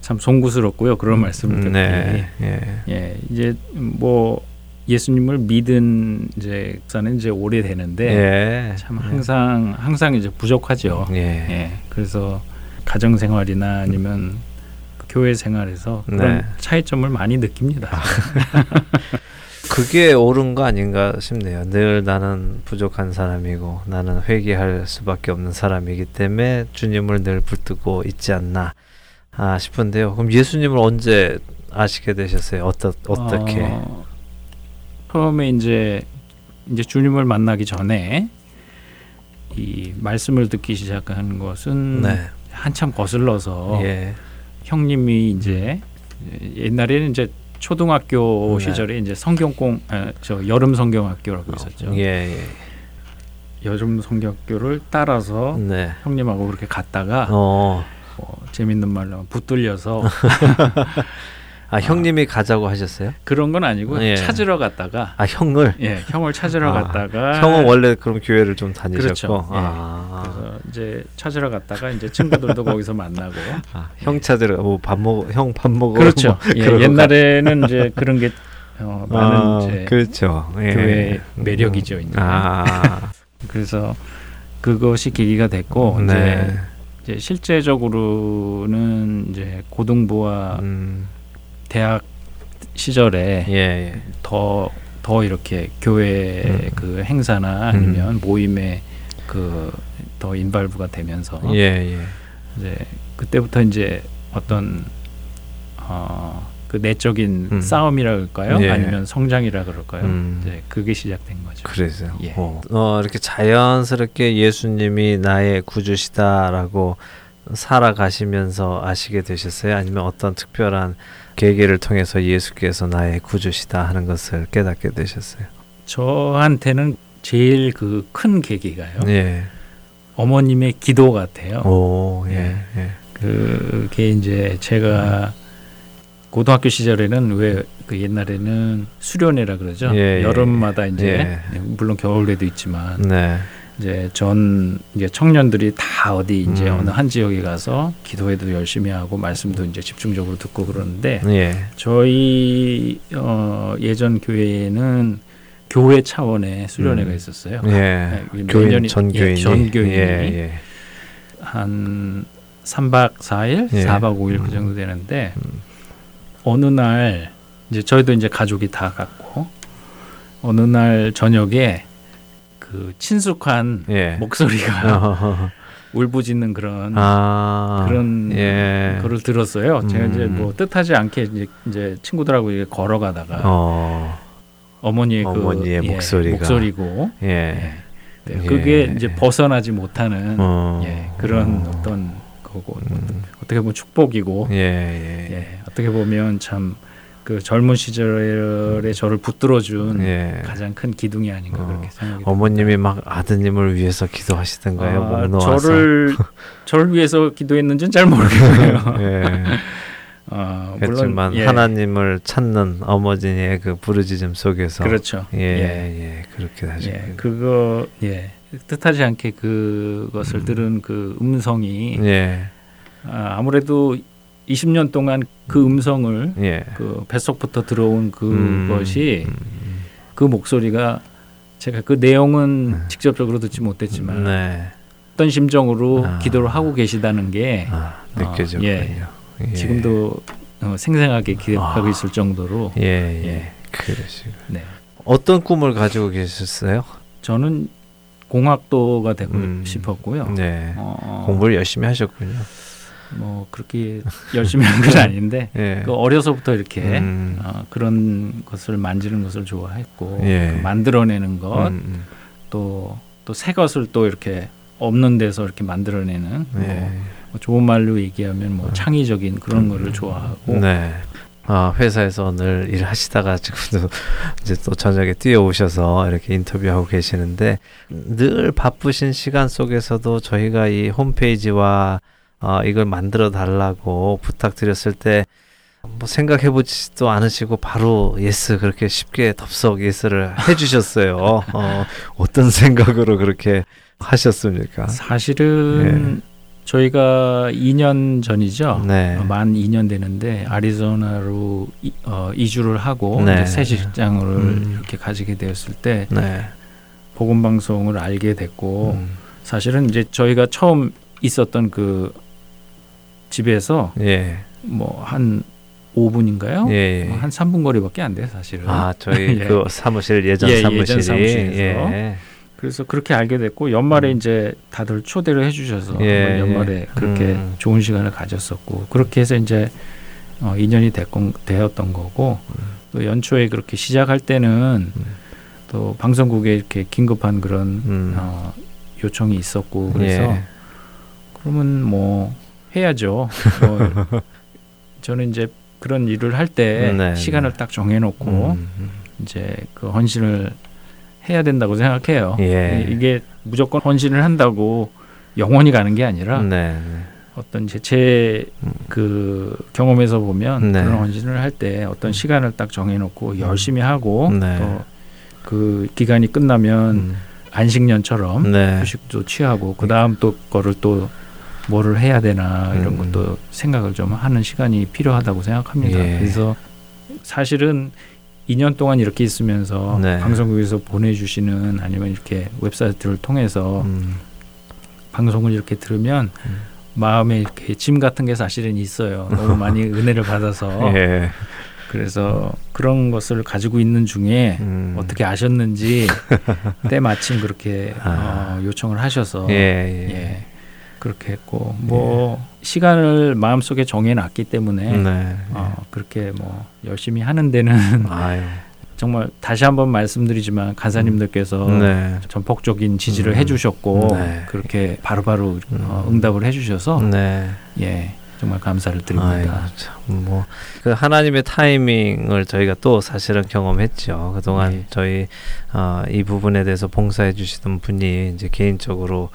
참 송구스럽고요. 그런 말씀을 듣기. 네. 예. 예, 이제 뭐 예수님을 믿은 이제 사는 이제 오래 되는데 예. 참 항상 항상 이제 부족하죠. 예. 예, 그래서 가정 생활이나 아니면 교회 생활에서 그런 네. 차이점을 많이 느낍니다. 그게 옳은 거 아닌가 싶네요. 늘 나는 부족한 사람이고 나는 회개할 수밖에 없는 사람이기 때문에 주님을 늘 붙들고 있지 않나 아 싶은데요. 그럼 예수님을 언제 아시게 되셨어요? 어떠 어떻게? 어, 처음에 이제 이제 주님을 만나기 전에 이 말씀을 듣기 시작한 것은 네. 한참 거슬러서 예. 형님이 이제 옛날에는 이제 초등학교 네. 시절에 이제 성경공 아, 저 여름 성경학교라고 있었죠. 예. 예. 여름 성경학교를 따라서 네. 형님하고 그렇게 갔다가 어. 뭐 재밌는 말로 붙들려서 아 형님이 가자고 하셨어요? 그런 건 아니고 예. 찾으러 갔다가 아 형을? 예 형을 찾으러 아, 갔다가 형은 원래 그럼 교회를 좀 다니셨고. 그렇죠. 예. 아. 그래서 이제 찾으러 갔다가 이제 친구들도 거기서 만나고 아, 형 찾으러 뭐 밥 먹, 형 밥 먹어. 그렇죠. 뭐 예, 옛날에는 이제 그런 게 어, 가- 많은 아, 이제 그렇죠. 예. 교회의 매력이죠. 이제. 아, 그래서 그것이 계기가 됐고 네. 이제, 이제 실제적으로는 이제 고등부와 음, 대학 시절에 예, 예. 더 더 이렇게 교회 음. 그 행사나 아니면 모임에 그 더 인발부가 되면서 예, 예. 이제 그때부터 이제 어떤 어, 그 내적인 음. 싸움이라 그럴까요? 예. 아니면 성장이라 그럴까요? 음. 이제 그게 시작된 거죠. 그래서 예. 어, 어, 이렇게 자연스럽게 예수님이 나의 구주시다라고 살아가시면서 아시게 되셨어요? 아니면 어떤 특별한 계기를 통해서 예수께서 나의 구주시다 하는 것을 깨닫게 되셨어요? 저한테는 제일 그 큰 계기가요. 예. 어머님의 기도 같아요. 오, 예, 예. 그게 이제 제가 고등학교 시절에는 왜 그 옛날에는 수련회라 그러죠. 예, 예, 여름마다 이제 예. 물론 겨울에도 있지만 네. 이제 전 이제 청년들이 다 어디 이제 음. 어느 한 지역에 가서 기도회도 열심히 하고 말씀도 이제 집중적으로 듣고 그러는데 예. 저희 어 예전 교회에는 교회 차원의 수련회가 음. 있었어요. 예. 네, 몇 교인 년이- 전 예, 교인이 전 교인이. 예, 예. 한 3박 4일, 예. 4박 5일 음. 그 정도 되는데 어느 날 이제 저희도 이제 가족이 다 갔고 어느 날 저녁에 그 친숙한 예. 목소리가. 울부짖는 그런 아. 그런 예. 거를 들었어요. 제가 이제 음. 뭐 뜻하지 않게 이제, 이제 친구들하고 이제 걸어가다가 어. 어머니의 그 어머니의 예, 목소리가. 목소리고 예. 예. 네, 예. 그게 이제 벗어나지 못하는 어. 예, 그런 어. 어떤 거고 음. 어떻게 보면 축복이고 예, 예. 예, 어떻게 보면 참 그 젊은 시절에 저를 붙들어준 예. 가장 큰 기둥이 아닌가 어, 그렇게 생각이. 어머님이 막 아드님을 위해서 기도하시던가요? 아, 목 놓아서. 저를 저를 위해서 기도했는지는 잘 모르겠어요. 예. 어, 그렇지만 예, 하나님을 찾는 어머니의 그 부르짖음 속에서 그렇죠. 예, 예. 예, 그렇게 하시고 예, 그거 예 뜻하지 않게 그것을 음. 들은 그 음성이 예, 아, 아무래도 20년 동안 그 음성을 예. 그 뱃속부터 들어온 음, 그것이 음, 그 목소리가 제가 그 내용은 네. 직접적으로 듣지 못했지만 네, 어떤 심정으로 아. 기도를 하고 계시다는 게 아, 어, 느껴졌군요. 예. 예. 지금도 어, 생생하게 기억하고 아. 있을 정도로 예, 예, 예. 그러시고 네. 어떤 꿈을 가지고 계셨어요? 저는 공학도가 되고 음. 싶었고요. 네, 어, 공부를 열심히 하셨군요. 뭐 그렇게 열심히 한 건 아닌데 예, 그 어려서부터 이렇게 음, 어, 그런 것을 만지는 것을 좋아했고 예. 그 만들어내는 것 음, 또또새 것을 또 이렇게 없는 데서 이렇게 만들어내는 음, 뭐, 예. 뭐 좋은 말로 얘기하면 뭐 창의적인 그런 음. 거를 좋아하고 네. 아, 회사에서 오늘 일하시다가 지금도 이제 또 저녁에 뛰어오셔서 이렇게 인터뷰하고 계시는데 늘 바쁘신 시간 속에서도 저희가 이 홈페이지와 어, 이걸 만들어 달라고 부탁드렸을 때 뭐 생각해 보지도 않으시고 바로 yes 그렇게 쉽게 덥석 yes를 해 주셨어요. 어, 어떤 생각으로 그렇게 하셨습니까? 사실은 저희가 2년 전이죠. 네. 어, 만 2년 되는데 아리조나로 이, 어, 이주를 하고 네. 새 직장을 음. 이렇게 가지게 되었을 때 네. 복음 방송을 알게 됐고 음. 사실은 이제 저희가 처음 있었던 그 집에서 예. 뭐한 5분인가요? 예. 예. 한 3분 거리밖에 안 돼요, 사실은. 아, 저희 예. 그 사무실 예전 예, 예전 사무실이 사무실에서. 예. 그래서 그렇게 알게 됐고 연말에 음. 이제 다들 초대를 해 주셔서 예, 연말에 예. 그렇게 음. 좋은 시간을 가졌었고 그렇게 해서 이제 어, 2년이 됐건, 되었던 거고 또 연초에 그렇게 시작할 때는 음. 또 방송국에 이렇게 긴급한 그런 음. 어, 요청이 있었고 그래서 예. 그러면 뭐 해야죠. 뭐 저는 이제 그런 일을 할때 네, 시간을 네. 딱 정해놓고 음, 음. 이제 그 헌신을 해야 된다고 생각해요. 예. 이- 이게 무조건 헌신을 한다고 영원히 가는 게 아니라 네. 네. 어떤 제그 경험에서 보면 네. 그런 헌신을 할 때 어떤 시간을 딱 정해놓고 열심히 하고 네. 또그 기간이 끝나면 음. 안식년처럼 네. 휴식도 취하고 그 다음 또 거를 또 뭐를 해야 되나 이런 음. 것도 생각을 좀 하는 시간이 필요하다고 생각합니다. 예. 그래서 사실은 2년 동안 이렇게 있으면서 네. 방송국에서 보내주시는 아니면 이렇게 웹사이트를 통해서 음. 방송을 이렇게 들으면 음. 마음에 이렇게 짐 같은 게 사실은 있어요. 너무 많이 은혜를 받아서 예. 그래서 그런 것을 가지고 있는 중에 음. 어떻게 아셨는지 때마침 그렇게 아. 어, 요청을 하셔서 예. 예. 예, 그렇게 했고 뭐 시간을 마음속에 정해놨기 때문에 네. 어, 그렇게 뭐 열심히 하는 데는. 정말 다시 한번 말씀드리지만 간사님들께서 네. 전폭적인 지지를 음. 해주셨고 네. 그렇게 바로바로 음. 어, 응답을 해주셔서 네. 예 정말 감사를 드립니다. 참, 뭐, 그 하나님의 타이밍을 저희가 또 사실은 경험했죠. 그동안 네. 저희, 어, 이 부분에 대해서 봉사해 주시던 분이 이제 개인적으로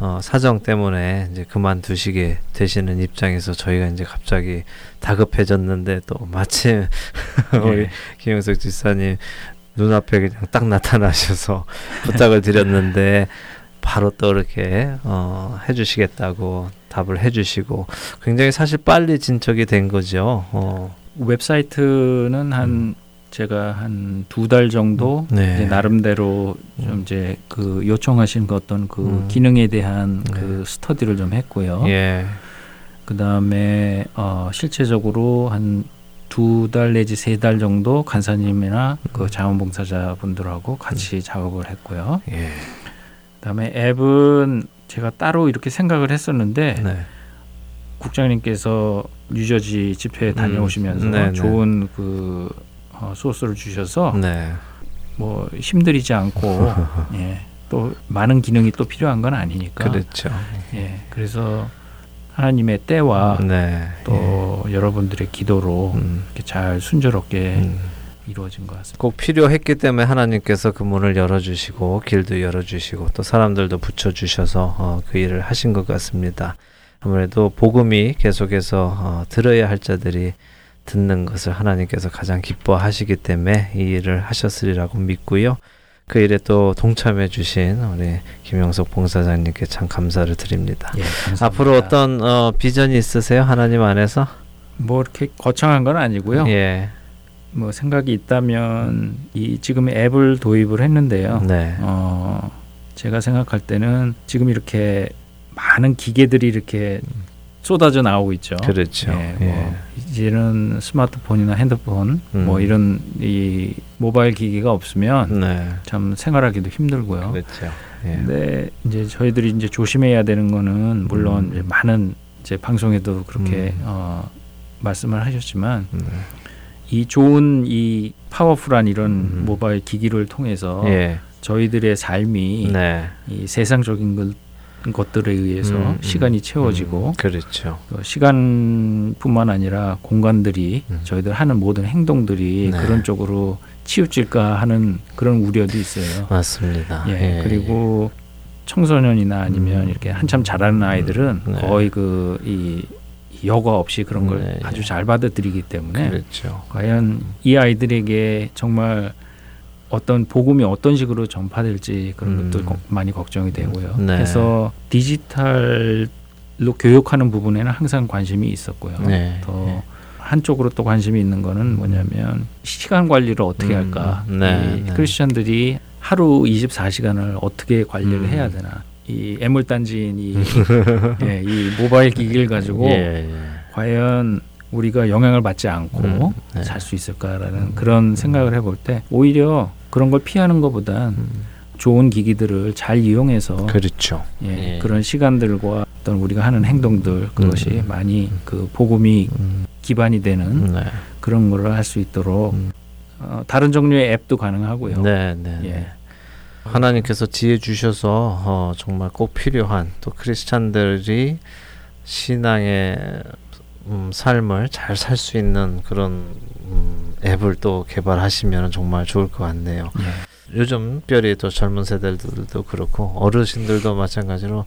어, 사정 때문에 이제 그만두시게 되시는 입장에서 저희가 이제 갑자기 다급해졌는데 또 마침 우리 예. 김영석 집사님 눈앞에 그냥 딱 나타나셔서 부탁을 드렸는데 바로 또 이렇게 어, 해주시겠다고 답을 해주시고 굉장히 사실 빨리 진척이 된 거죠. 어, 웹사이트는 한 제가 한 두 달 정도 음. 네. 나름대로 좀 음. 이제 그 요청하신 그 어떤 그 음. 기능에 대한 네. 그 스터디를 좀 했고요. 예, 그 다음에 어, 실제적으로 한 두 달 내지 세 달 정도 간사님이나 음. 그 자원봉사자분들하고 같이 작업을 했고요. 예, 그다음에 앱은 제가 따로 이렇게 생각을 했었는데 네, 국장님께서 뉴저지 집회에 다녀오시면서 음. 네네. 좋은 그 어, 소스를 주셔서 네, 뭐 힘들이지 않고 예, 또 많은 기능이 또 필요한 건 아니니까 그렇죠. 예, 그래서 하나님의 때와 네, 또 여러분들의 기도로 예. 음, 이렇게 잘 순조롭게 음. 이루어진 것 같습니다. 꼭 필요했기 때문에 하나님께서 그 문을 열어주시고 길도 열어주시고 또 사람들도 붙여주셔서 어, 그 일을 하신 것 같습니다. 아무래도 복음이 계속해서 어, 들어야 할 자들이 듣는 것을 하나님께서 가장 기뻐하시기 때문에 이 일을 하셨으리라고 믿고요. 그 일에 또 동참해 주신 우리 김영석 봉사장님께 참 감사를 드립니다. 예, 감사합니다. 앞으로 어떤 어, 비전이 있으세요? 하나님 안에서? 뭐 이렇게 거창한 건 아니고요. 예. 뭐 생각이 있다면 이 지금 앱을 도입을 했는데요. 네. 어, 제가 생각할 때는 지금 이렇게 많은 기계들이 이렇게 쏟아져 나오고 있죠. 그렇죠. 예, 예. 뭐 이제는 스마트폰이나 핸드폰 음. 뭐 이런 이 모바일 기기가 없으면 네. 참 생활하기도 힘들고요. 그렇죠. 예. 근데 이제 저희들이 이제 조심해야 되는 거는 물론 음. 많은 이제 방송에도 그렇게 음. 어, 말씀을 하셨지만 음. 이 좋은 이 파워풀한 이런 음. 모바일 기기를 통해서 예. 저희들의 삶이 네. 이 세상적인 것, 것들에 의해서 음, 음, 시간이 채워지고 음, 그렇죠. 또 시간뿐만 아니라 공간들이 음. 저희들 하는 모든 행동들이 네. 그런 쪽으로 치우칠까 하는 그런 우려도 있어요. 맞습니다. 예, 그리고 청소년이나 아니면 음. 이렇게 한참 자라는 아이들은 네. 거의 그이 여과 없이 그런 걸 네, 아주 예. 잘 받아들이기 때문에 그렇죠. 과연 이 아이들에게 정말 어떤 복음이 어떤 식으로 전파될지 그런 음. 것도 거- 많이 걱정이 되고요. 네. 그래서 디지털로 교육하는 부분에는 항상 관심이 있었고요. 네. 더 네. 한쪽으로 또 관심이 있는 거는 뭐냐면 시간 관리를 어떻게 음, 할까? 네, 이 네. 크리스천들이 하루 24시간을 어떻게 관리를 음. 해야 되나? 이 애물단지인 이, 예, 이 모바일 기기를 가지고 예, 예. 과연 우리가 영향을 받지 않고 음, 네. 살수 있을까라는 그런 생각을 해볼 때 오히려 그런 걸 피하는 것보단 음, 좋은 기기들을 잘 이용해서 그렇죠. 예, 예. 그런 시간들과 어떤 우리가 하는 행동들 그것이 음. 많이 그 복음이 음, 기반이 되는 네. 그런 거를 할수 있도록 음. 어, 다른 종류의 앱도 가능하고요. 네, 네. 예. 네. 하나님께서 지혜 주셔서 어, 정말 꼭 필요한 또 크리스찬들이 신앙의 음, 삶을 잘 살 수 있는 그런 음, 앱을 또 개발하시면 정말 좋을 것 같네요. 예. 요즘 특별히 또 젊은 세대들도 그렇고 어르신들도 마찬가지로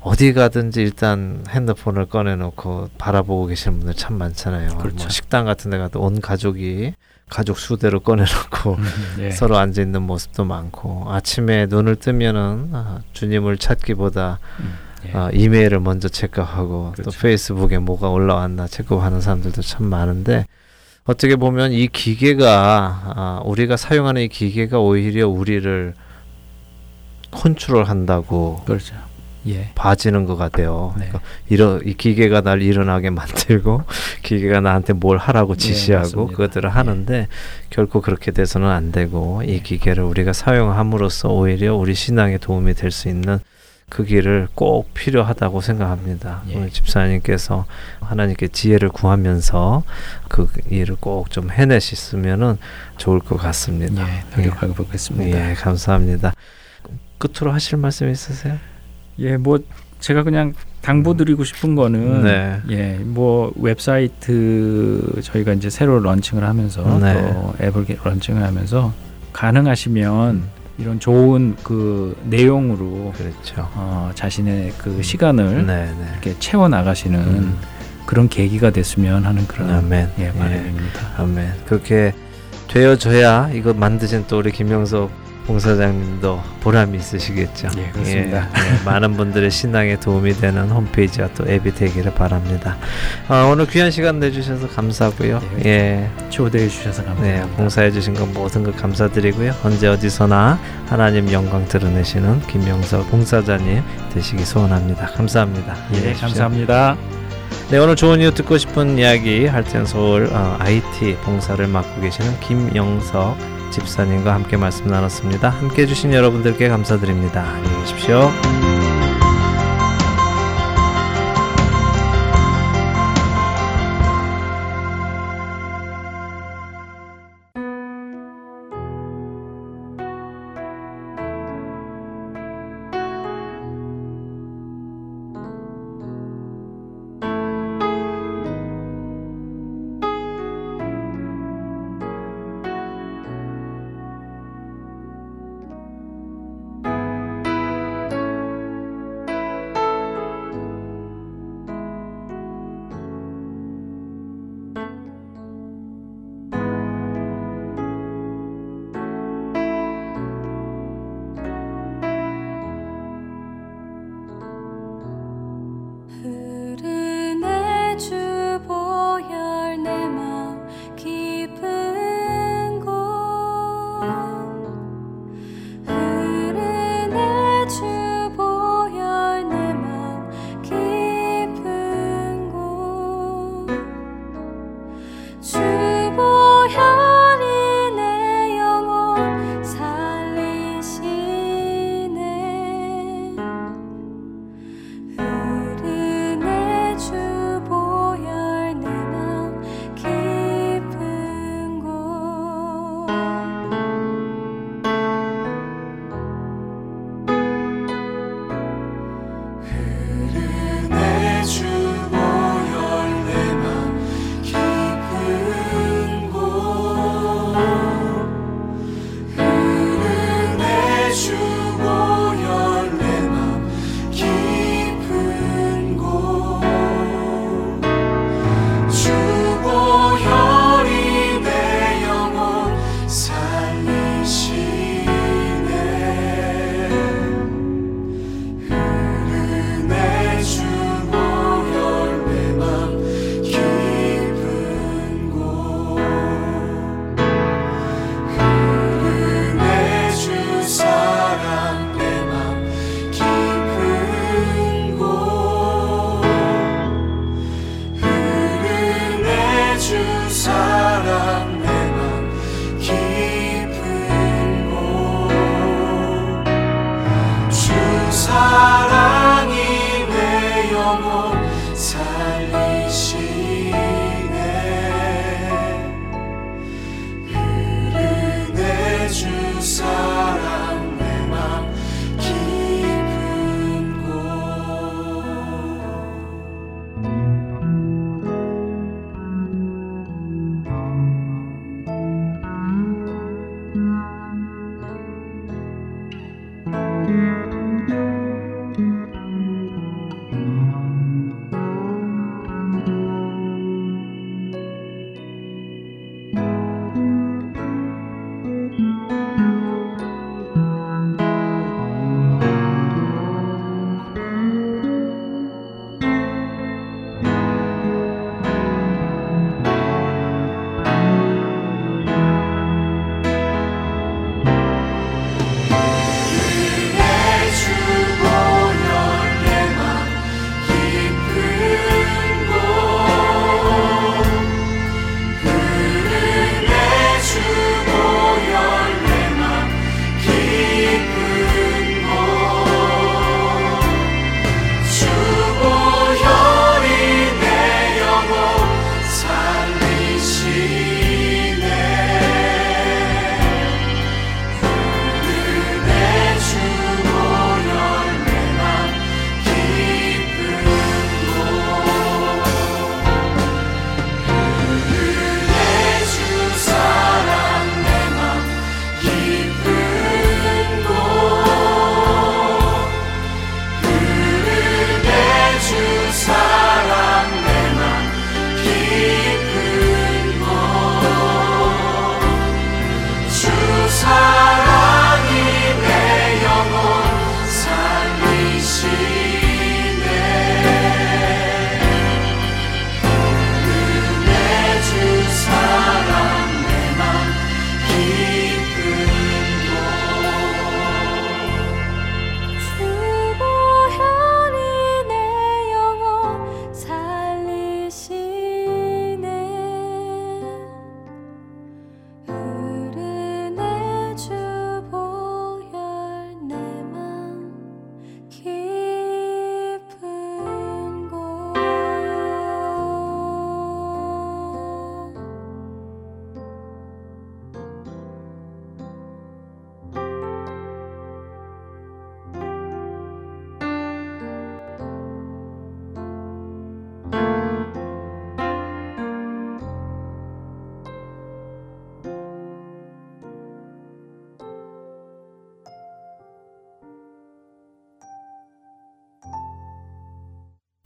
어디 가든지 일단 핸드폰을 꺼내놓고 바라보고 계시는 분들 참 많잖아요. 그렇죠. 뭐 식당 같은 데 가도 온 가족이 가족 수대로 꺼내놓고 음, 예. 서로 앉아 있는 모습도 많고 아침에 눈을 뜨면은 아, 주님을 찾기보다 음, 예. 아, 이메일을 먼저 체크하고 또 그렇죠. 페이스북에 뭐가 올라왔나 체크하는 사람들도 참 많은데 어떻게 보면 이 기계가 아, 우리가 사용하는 이 기계가 오히려 우리를 컨트롤한다고 그렇죠. 예. 봐지는 것 같아요. 네. 그러니까 이러, 이 기계가 날 일어나게 만들고 기계가 나한테 뭘 하라고 네, 지시하고 맞습니다. 그것들을 하는데 결코 그렇게 돼서는 안 되고 이 네. 기계를 우리가 사용함으로써 오히려 우리 신앙에 도움이 될 수 있는 그 길을 꼭 필요하다고 생각합니다. 예. 집사님께서 하나님께 지혜를 구하면서 그 일을 꼭 좀 해내셨으면은 좋을 것 같습니다. 예. 노력해 보겠습니다. 예, 감사합니다. 끝으로 하실 말씀 있으세요? 예, 뭐 제가 그냥 당부드리고 싶은 거는 네. 예, 뭐 웹사이트 저희가 이제 새로 런칭을 하면서 네. 또 앱을 게- 런칭을 하면서 가능하시면 이런 좋은 그 내용으로 그렇죠. 어, 자신의 그 시간을 네, 네. 이렇게 채워 나가시는 음. 그런 계기가 됐으면 하는 그런 아멘. 예, 예. 바람입니다. 아멘. 그렇게 되어줘야 이거 만드신 또 우리 김영석 봉사장님도 보람이 있으시겠죠. 예, 그렇습니다. 예, 예, 많은 분들의 신앙에 도움이 되는 홈페이지와 또 앱이 되기를 바랍니다. 어, 오늘 귀한 시간 내주셔서 감사하고요. 예. 예, 초대해 주셔서 네, 감사합니다. 봉사해 주신 것 모든 것 감사드리고요. 언제 어디서나 하나님 영광 드러내시는 김영석 봉사자님 되시기 소원합니다. 감사합니다. 예. 감사합니다. 네, 오늘 좋은 이유 듣고 싶은 이야기 할텐 서울 어, IT 봉사를 맡고 계시는 김영석 집사님과 함께 말씀 나눴습니다. 함께 해주신 여러분들께 감사드립니다. 안녕히 계십시오.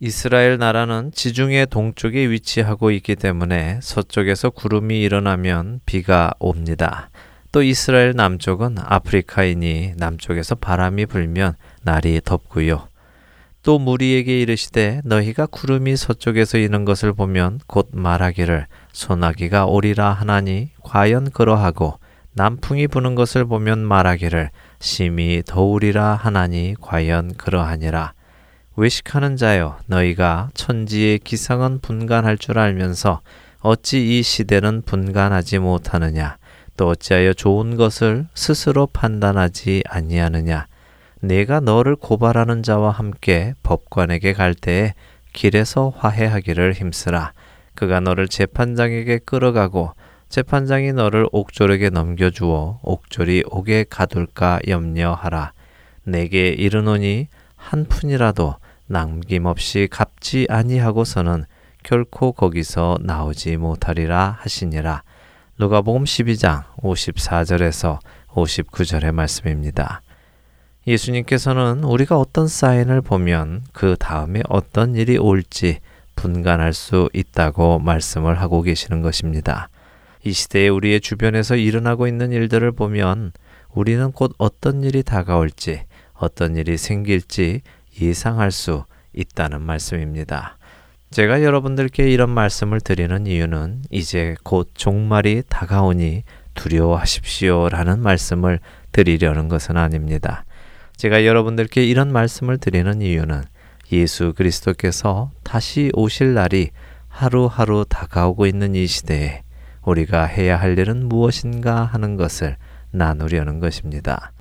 이스라엘 나라는 지중해 동쪽에 위치하고 있기 때문에 서쪽에서 구름이 일어나면 비가 옵니다. 또 이스라엘 남쪽은 아프리카이니 남쪽에서 바람이 불면 날이 덥고요. 또 무리에게 이르시되 너희가 구름이 서쪽에서 이는 것을 보면 곧 말하기를 소나기가 오리라 하나니 과연 그러하고 남풍이 부는 것을 보면 말하기를 심히 더우리라 하나니 과연 그러하니라 외식하는 자여 너희가 천지의 기상은 분간할 줄 알면서 어찌 이 시대는 분간하지 못하느냐? 또 어찌하여 좋은 것을 스스로 판단하지 아니하느냐? 내가 너를 고발하는 자와 함께 법관에게 갈 때에 길에서 화해하기를 힘쓰라. 그가 너를 재판장에게 끌어가고 재판장이 너를 옥졸에게 넘겨주어 옥졸이 옥에 가둘까 염려하라. 내게 이르노니 한 푼이라도 남김없이 갚지 아니하고서는 결코 거기서 나오지 못하리라 하시니라. 누가복음 12장 54절에서 59절의 말씀입니다. 예수님께서는 우리가 어떤 사인을 보면 그 다음에 어떤 일이 올지 분간할 수 있다고 말씀을 하고 계시는 것입니다. 이 시대에 우리의 주변에서 일어나고 있는 일들을 보면 우리는 곧 어떤 일이 다가올지, 어떤 일이 생길지 예상할 수 있다는 말씀입니다. 제가 여러분들께 이런 말씀을 드리는 이유는 이제 곧 종말이 다가오니 두려워하십시오 라는 말씀을 드리려는 것은 아닙니다. 제가 여러분들께 이런 말씀을 드리는 이유는 예수 그리스도께서 다시 오실 날이 하루하루 다가오고 있는 이 시대에 우리가 해야 할 일은 무엇인가 하는 것을 나누려는 것입니다.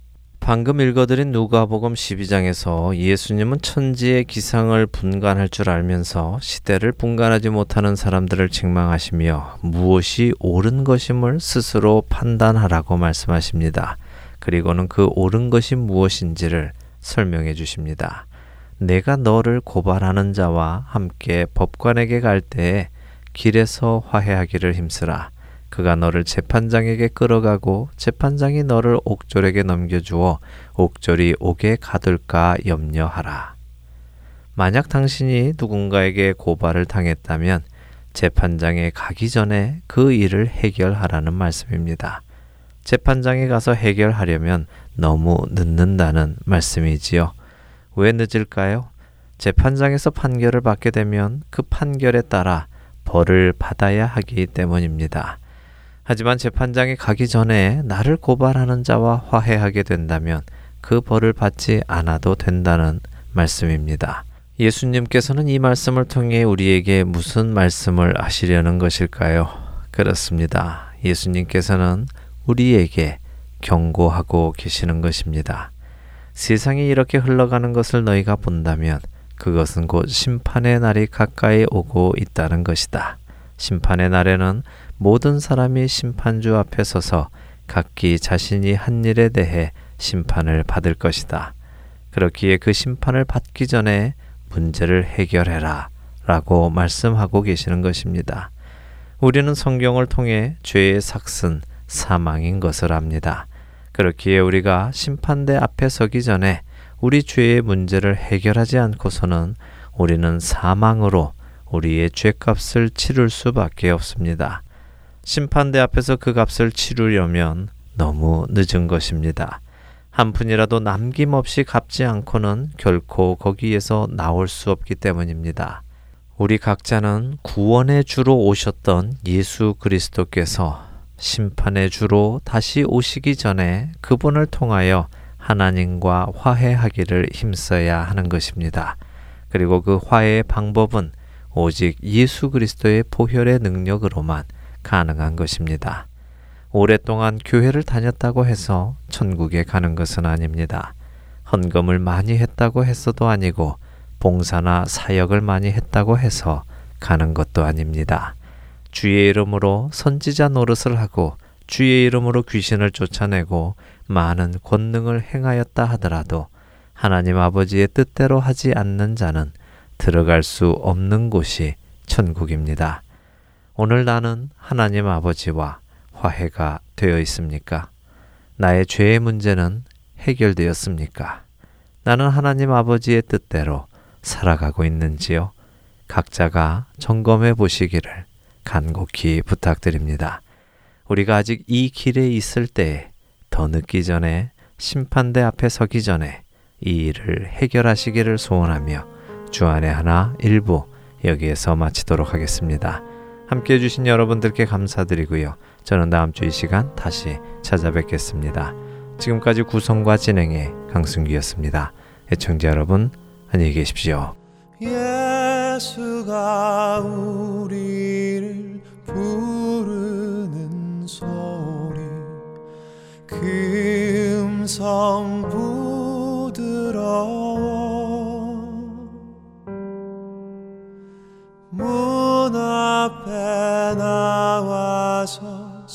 방금 읽어드린 누가복음 12장에서 예수님은 천지의 기상을 분간할 줄 알면서 시대를 분간하지 못하는 사람들을 책망하시며 무엇이 옳은 것임을 스스로 판단하라고 말씀하십니다. 그리고는 그 옳은 것이 무엇인지를 설명해 주십니다. 내가 너를 고발하는 자와 함께 법관에게 갈 때에 길에서 화해하기를 힘쓰라. 그가 너를 재판장에게 끌어가고 재판장이 너를 옥졸에게 넘겨주어 옥졸이 옥에 가둘까 염려하라. 만약 당신이 누군가에게 고발을 당했다면 재판장에 가기 전에 그 일을 해결하라는 말씀입니다. 재판장에 가서 해결하려면 너무 늦는다는 말씀이지요. 왜 늦을까요? 재판장에서 판결을 받게 되면 그 판결에 따라 벌을 받아야 하기 때문입니다. 하지만 재판장에 가기 전에 나를 고발하는 자와 화해하게 된다면 그 벌을 받지 않아도 된다는 말씀입니다. 예수님께서는 이 말씀을 통해 우리에게 무슨 말씀을 하시려는 것일까요? 그렇습니다. 예수님께서는 우리에게 경고하고 계시는 것입니다. 세상이 이렇게 흘러가는 것을 너희가 본다면 그것은 곧 심판의 날이 가까이 오고 있다는 것이다. 심판의 날에는 모든 사람이 심판주 앞에 서서 각기 자신이 한 일에 대해 심판을 받을 것이다. 그렇기에 그 심판을 받기 전에 문제를 해결해라 라고 말씀하고 계시는 것입니다. 우리는 성경을 통해 죄의 삭슨, 사망인 것을 압니다. 그렇기에 우리가 심판대 앞에 서기 전에 우리 죄의 문제를 해결하지 않고서는 우리는 사망으로 우리의 죄값을 치를 수밖에 없습니다. 심판대 앞에서 그 값을 치르려면 너무 늦은 것입니다. 한 푼이라도 남김없이 갚지 않고는 결코 거기에서 나올 수 없기 때문입니다. 우리 각자는 구원의 주로 오셨던 예수 그리스도께서 심판의 주로 다시 오시기 전에 그분을 통하여 하나님과 화해하기를 힘써야 하는 것입니다. 그리고 그 화해의 방법은 오직 예수 그리스도의 보혈의 능력으로만 가능한 것입니다. 오랫동안 교회를 다녔다고 해서 천국에 가는 것은 아닙니다. 헌금을 많이 했다고 했어도 아니고 봉사나 사역을 많이 했다고 해서 가는 것도 아닙니다. 주의 이름으로 선지자 노릇을 하고 주의 이름으로 귀신을 쫓아내고 많은 권능을 행하였다 하더라도 하나님 아버지의 뜻대로 하지 않는 자는 들어갈 수 없는 곳이 천국입니다. 오늘 나는 하나님 아버지와 화해가 되어 있습니까? 나의 죄의 문제는 해결되었습니까? 나는 하나님 아버지의 뜻대로 살아가고 있는지요? 각자가 점검해 보시기를 간곡히 부탁드립니다. 우리가 아직 이 길에 있을 때에 더 늦기 전에 심판대 앞에 서기 전에 이 일을 해결하시기를 소원하며 주안의 하나 일부 여기에서 마치도록 하겠습니다. 함께 해주신 여러분들께 감사드리고요. 저는 다음 주 이 시간 다시 찾아뵙겠습니다. 지금까지 구성과 진행의 강승기였습니다. 애청자 여러분, 안녕히 계십시오. 예수가 우리를 부르는 소리 그 음성 부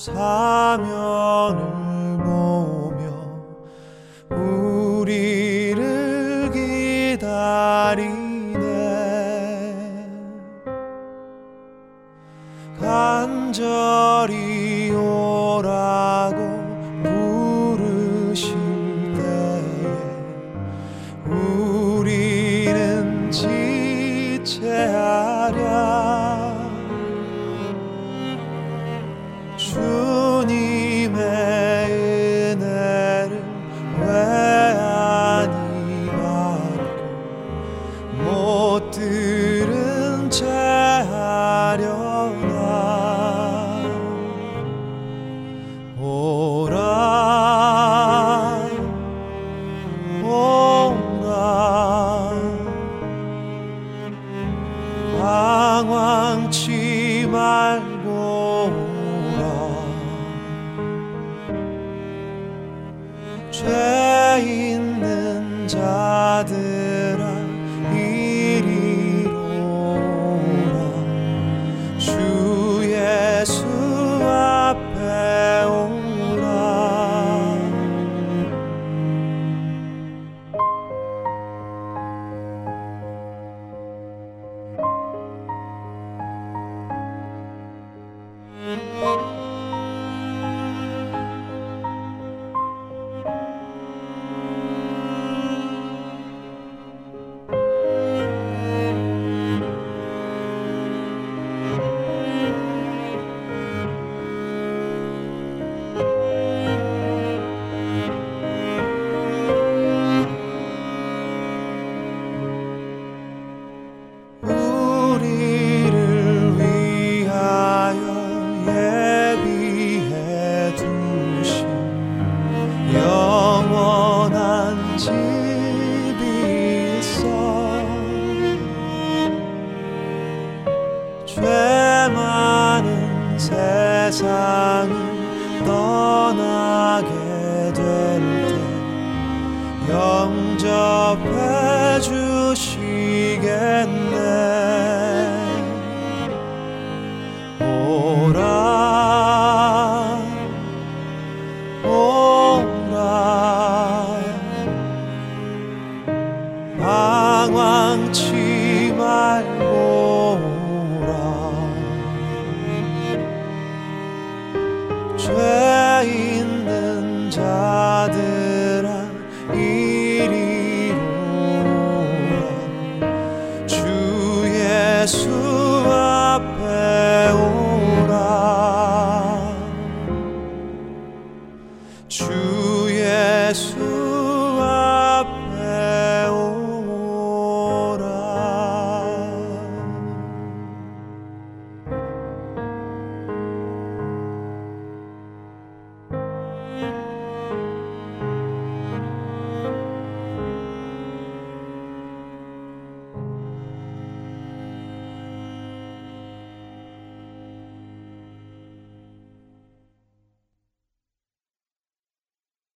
사면을 보며 우리를 기다리